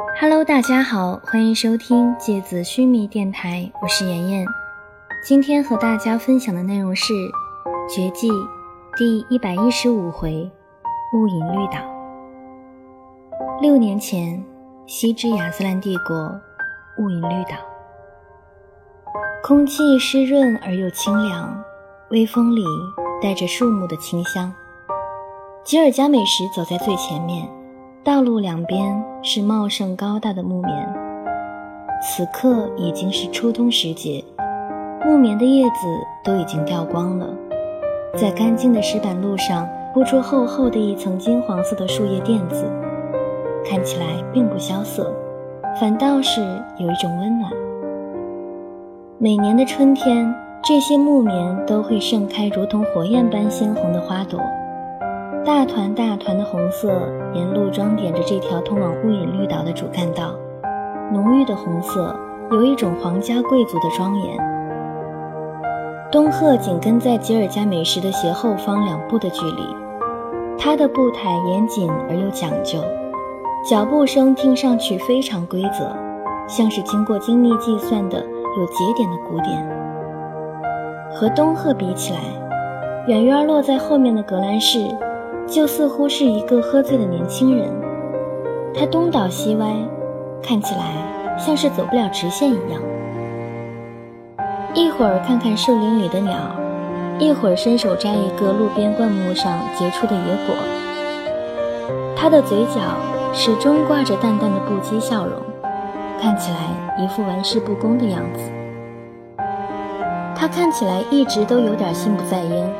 Hello，大家好，欢迎收听芥子须弥电台，我是妍妍。今天和大家分享的内容是《绝技》第一百一十五回《雾隐绿岛》。六年前，西之亚斯兰帝国雾隐绿岛，空气湿润而又清凉，微风里带着树木的清香。吉尔加美什走在最前面。道路两边是茂盛高大的木棉，此刻已经是初冬时节，木棉的叶子都已经掉光了，在干净的石板路上铺出厚厚的一层金黄色的树叶垫子，看起来并不萧瑟，反倒是有一种温暖。每年的春天，这些木棉都会盛开如同火焰般鲜红的花朵。大团大团的红色沿路装点着这条通往雾隐绿岛的主干道，浓郁的红色有一种皇家贵族的庄严。东鹤紧跟在吉尔加美什的斜后方两步的距离，他的步态严谨而又讲究，脚步声听上去非常规则，像是经过精密计算的有节点的鼓点。和东鹤比起来，远远落在后面的格兰仕。就似乎是一个喝醉的年轻人，他东倒西歪，看起来像是走不了直线一样。一会儿看看树林里的鸟，一会儿伸手摘一个路边灌木上结出的野果。他的嘴角始终挂着淡淡的不羁笑容，看起来一副玩世不恭的样子。他看起来一直都有点心不在焉，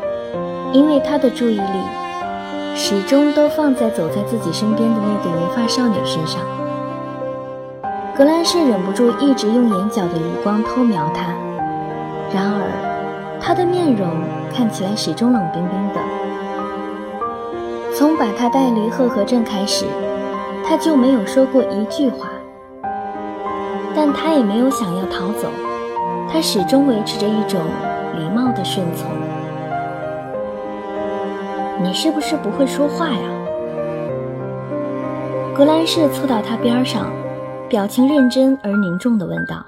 因为他的注意力。始终都放在走在自己身边的那个银发少女身上。格兰仕忍不住一直用眼角的余光偷瞄她，然而她的面容看起来始终冷冰冰的。从把她带离赫河镇开始，她就没有说过一句话，但她也没有想要逃走，她始终维持着一种礼貌的顺从。你是不是不会说话呀？格兰仕凑到他边上，表情认真而凝重地问道。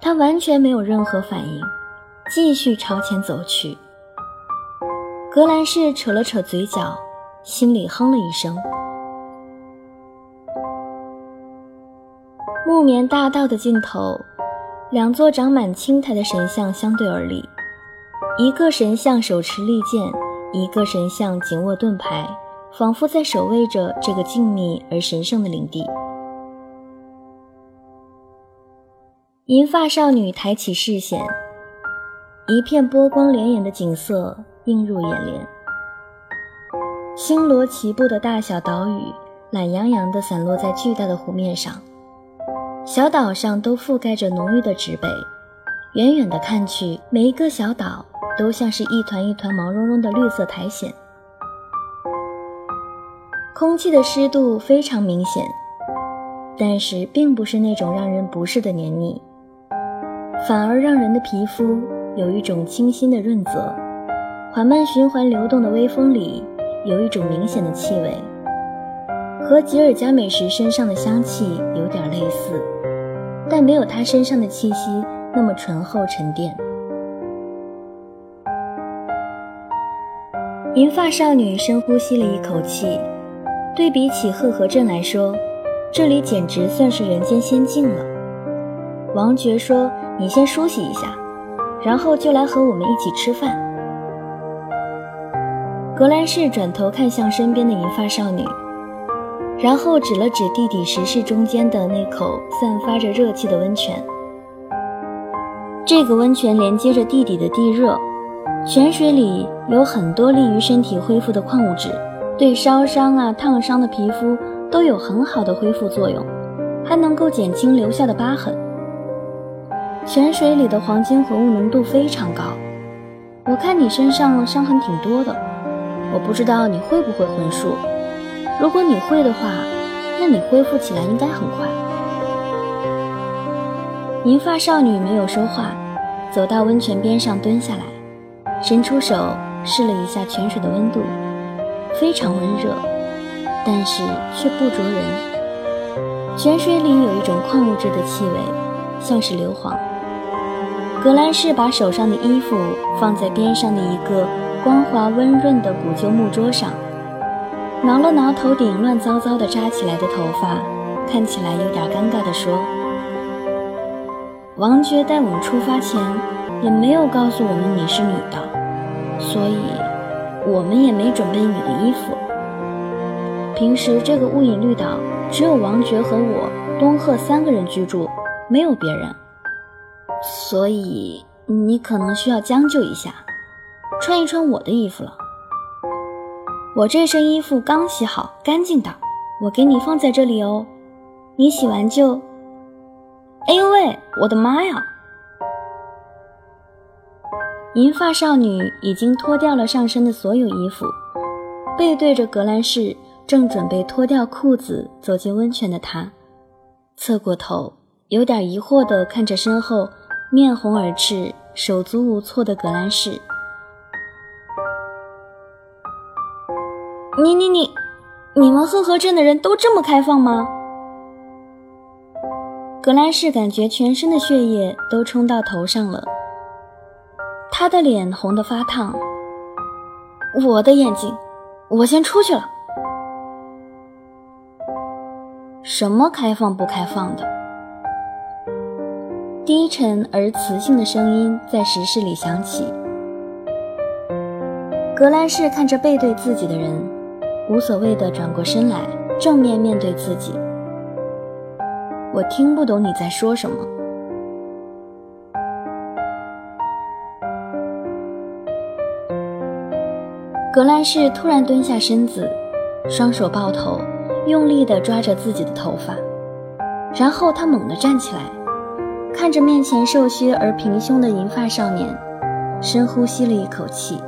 他完全没有任何反应，继续朝前走去。格兰仕扯了扯嘴角，心里哼了一声。木棉大道的尽头，两座长满青苔的神像相对而立，一个神像手持利剑。一个神像紧握盾牌，仿佛在守卫着这个静谧而神圣的领地。银发少女抬起视线，一片波光潋滟的景色映入眼帘。星罗棋布的大小岛屿，懒洋洋地散落在巨大的湖面上，小岛上都覆盖着浓郁的植被。远远的看去，每一个小岛。都像是一团一团毛茸茸的绿色苔藓，空气的湿度非常明显，但是并不是那种让人不适的黏腻，反而让人的皮肤有一种清新的润泽。缓慢循环流动的微风里，有一种明显的气味，和吉尔加美什身上的香气有点类似，但没有他身上的气息那么醇厚沉淀。银发少女深呼吸了一口气，对比起赫河镇来说，这里简直算是人间仙境了。王爵说：“你先梳洗一下，然后就来和我们一起吃饭。”格兰仕转头看向身边的银发少女，然后指了指地底石室中间的那口散发着热气的温泉。这个温泉连接着地底的地热。泉水里有很多利于身体恢复的矿物质，对烧伤啊、烫伤的皮肤都有很好的恢复作用，还能够减轻留下的疤痕。泉水里的黄金混物浓度非常高，我看你身上伤痕挺多的，我不知道你会不会魂术。如果你会的话，那你恢复起来应该很快。银发少女没有说话，走到温泉边上蹲下来。伸出手试了一下泉水的温度，非常温热，但是却不灼人。泉水里有一种矿物质的气味，像是硫磺。格兰仕把手上的衣服放在边上的一个光滑温润的古旧木桌上，挠了挠头顶乱糟糟的扎起来的头发，看起来有点尴尬地说：“王爵带我们出发前也没有告诉我们你是女的，所以我们也没准备你的衣服。平时这个雾隐绿岛……”只有王爵和我，东鹤三个人居住，没有别人，所以你可能需要将就一下，穿一穿我的衣服了。我这身衣服刚洗好，干净的，我给你放在这里哦。你洗完就……哎呦喂，我的妈呀！银发少女已经脱掉了上身的所有衣服，背对着格兰仕。正准备脱掉裤子走进温泉的她，侧过头，有点疑惑地看着身后面红耳赤、手足无措的格兰仕。你你你，你们赫河镇的人都这么开放吗？格兰仕感觉全身的血液都冲到头上了，他的脸红得发烫。我的眼睛，我先出去了。什么开放不开放的？低沉而磁性的声音在石室里响起。格兰仕看着背对自己的人，无所谓的转过身来，正面面对自己。我听不懂你在说什么。格兰仕突然蹲下身子，双手抱头。用力地抓着自己的头发，然后他猛地站起来，看着面前瘦削而平胸的银发少年，深呼吸了一口气：“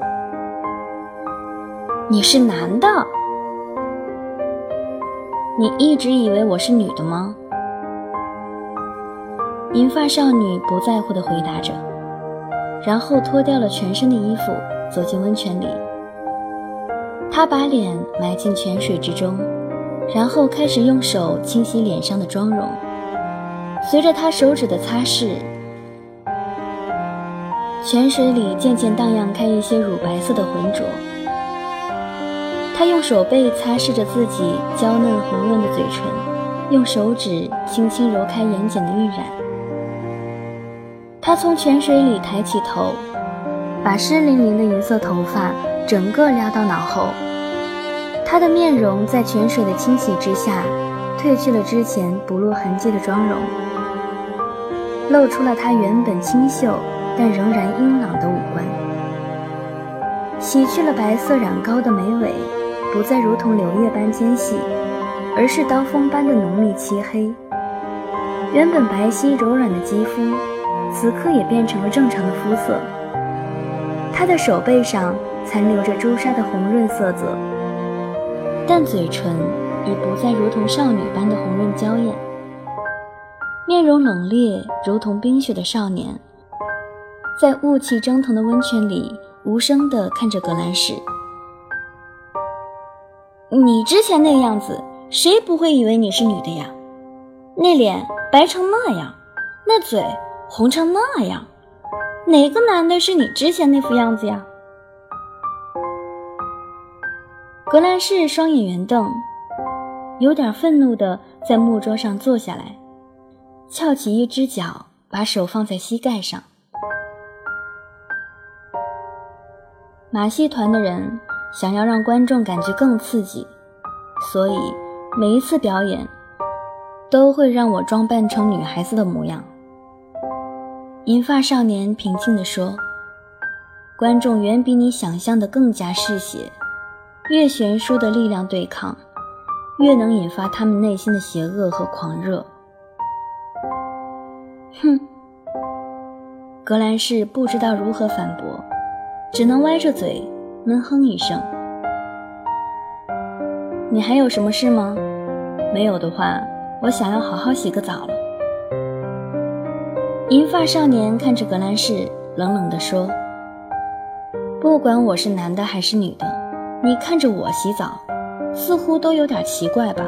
你是男的？你一直以为我是女的吗？”银发少女不在乎地回答着，然后脱掉了全身的衣服，走进温泉里。她把脸埋进泉水之中。然后开始用手清洗脸上的妆容，随着他手指的擦拭，泉水里渐渐荡漾开一些乳白色的浑浊。他用手背擦拭着自己娇嫩红润的嘴唇，用手指轻轻揉开眼睑的晕染。他从泉水里抬起头，把湿淋淋的银色头发整个撩到脑后。她的面容在泉水的清洗之下，褪去了之前不露痕迹的妆容，露出了她原本清秀但仍然英朗的五官。洗去了白色染膏的眉尾，不再如同柳叶般尖细，而是刀锋般的浓密漆黑。原本白皙柔软的肌肤，此刻也变成了正常的肤色。他的手背上残留着朱砂的红润色泽。但嘴唇已不再如同少女般的红润娇艳，面容冷冽如同冰雪的少年，在雾气蒸腾的温泉里无声地看着格兰仕。你之前那样子，谁不会以为你是女的呀？那脸白成那样，那嘴红成那样，哪个男的是你之前那副样子呀？格兰仕双眼圆瞪，有点愤怒的在木桌上坐下来，翘起一只脚，把手放在膝盖上。马戏团的人想要让观众感觉更刺激，所以每一次表演都会让我装扮成女孩子的模样。银发少年平静地说：“观众远比你想象的更加嗜血。”越悬殊的力量对抗，越能引发他们内心的邪恶和狂热。哼！格兰仕不知道如何反驳，只能歪着嘴闷哼一声。你还有什么事吗？没有的话，我想要好好洗个澡了。银发少年看着格兰仕，冷冷地说：“不管我是男的还是女的。”你看着我洗澡，似乎都有点奇怪吧？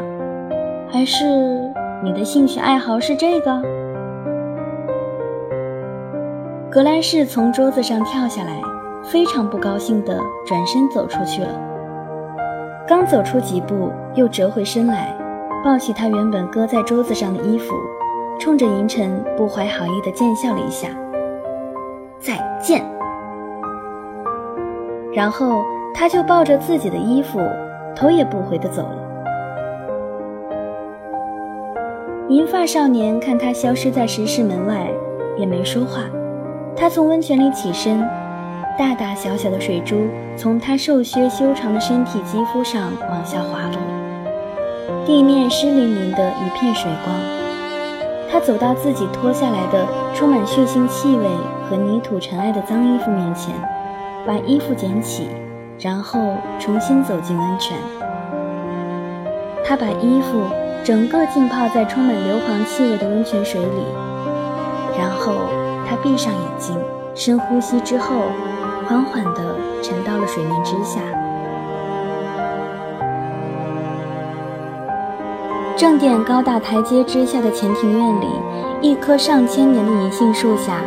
还是你的兴趣爱好是这个？格兰仕从桌子上跳下来，非常不高兴地转身走出去了。刚走出几步，又折回身来，抱起他原本搁在桌子上的衣服，冲着银尘不怀好意地贱笑了一下：“再见。”然后他就抱着自己的衣服，头也不回地走了。银发少年看他消失在石室门外，也没说话。他从温泉里起身，大大小小的水珠从他瘦削修长的身体肌肤上往下滑落，地面湿淋淋的一片水光。他走到自己脱下来的充满血腥气味和泥土尘埃的脏衣服面前，把衣服捡起，然后重新走进温泉。他把衣服。整个浸泡在充满硫磺气味的温泉水里，然后他闭上眼睛，深呼吸之后，缓缓地沉到了水面之下。正殿高大台阶之下的前庭院里，一棵上千年的银杏树下，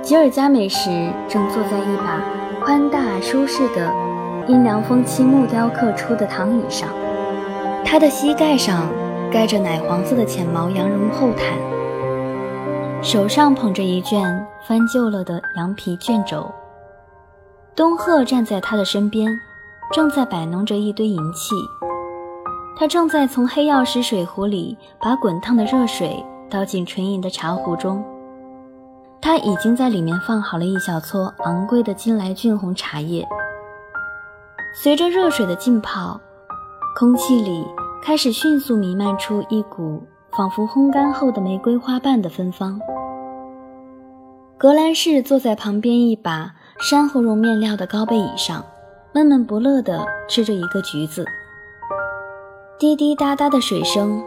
吉尔加美什正坐在一把宽大舒适的阴凉风漆木雕刻出的躺椅上，他的膝盖上。盖着奶黄色的浅毛羊绒厚毯，手上捧着一卷翻旧了的羊皮卷轴。东鹤站在他的身边，正在摆弄着一堆银器。他正在从黑曜石水壶里把滚烫的热水倒进纯银的茶壶中。他已经在里面放好了一小撮昂贵的金来俊红茶叶。随着热水的浸泡，空气里。开始迅速弥漫出一股仿佛烘干后的玫瑰花瓣的芬芳。格兰仕坐在旁边一把珊瑚绒面料的高背椅上，闷闷不乐地吃着一个橘子。滴滴答答的水声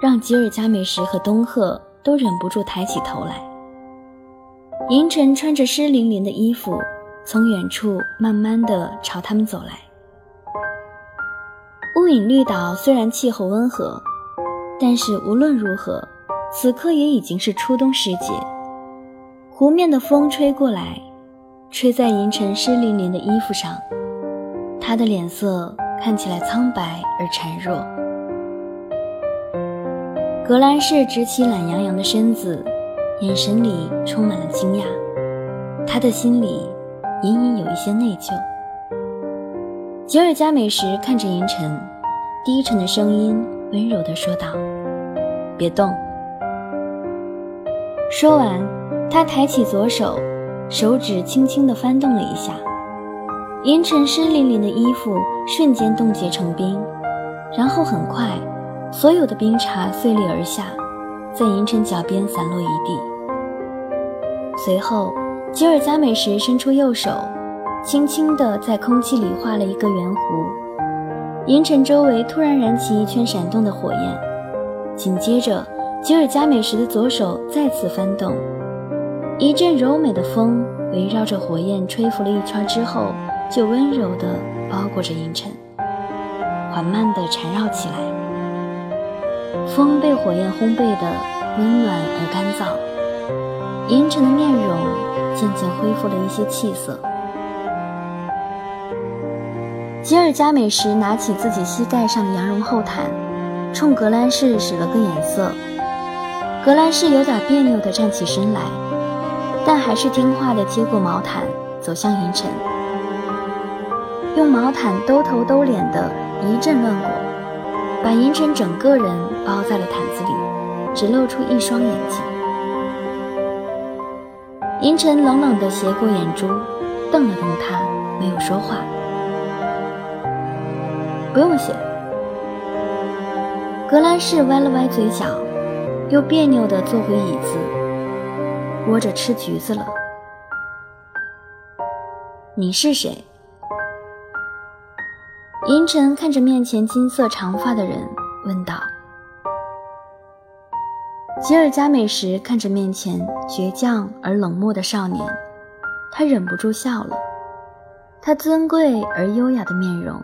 让吉尔加美什和东赫都忍不住抬起头来。银尘穿着湿淋淋的衣服，从远处慢慢地朝他们走来。乌隐绿岛虽然气候温和，但是无论如何，此刻也已经是初冬时节。湖面的风吹过来，吹在银尘湿淋淋的衣服上，他的脸色看起来苍白而孱弱。格兰仕直起懒洋洋的身子，眼神里充满了惊讶，他的心里隐隐有一些内疚。吉尔加美什看着银尘，低沉的声音温柔地说道：“别动。”说完，他抬起左手，手指轻轻地翻动了一下，银尘湿淋淋的衣服瞬间冻结成冰，然后很快，所有的冰碴碎裂而下，在银尘脚边散落一地。随后，吉尔加美什伸出右手。轻轻地在空气里画了一个圆弧，银尘周围突然燃起一圈闪动的火焰，紧接着吉尔加美什的左手再次翻动，一阵柔美的风围绕着火焰吹拂了一圈之后，就温柔地包裹着银尘，缓慢地缠绕起来。风被火焰烘焙的温暖而干燥，银尘的面容渐渐恢复了一些气色。吉尔加美什拿起自己膝盖上的羊绒厚毯，冲格兰仕使了个眼色。格兰仕有点别扭地站起身来，但还是听话地接过毛毯，走向银尘，用毛毯兜头兜脸的一阵乱裹，把银尘整个人包在了毯子里，只露出一双眼睛。银尘冷冷地斜过眼珠，瞪了瞪他，没有说话。不用谢。格兰仕歪了歪嘴角，又别扭地坐回椅子，窝着吃橘子了。你是谁？银尘看着面前金色长发的人，问道。吉尔加美什看着面前倔强而冷漠的少年，他忍不住笑了。他尊贵而优雅的面容。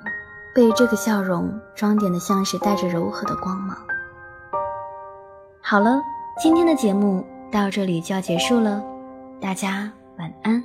被这个笑容装点的像是带着柔和的光芒。好了，今天的节目到这里就要结束了，大家晚安。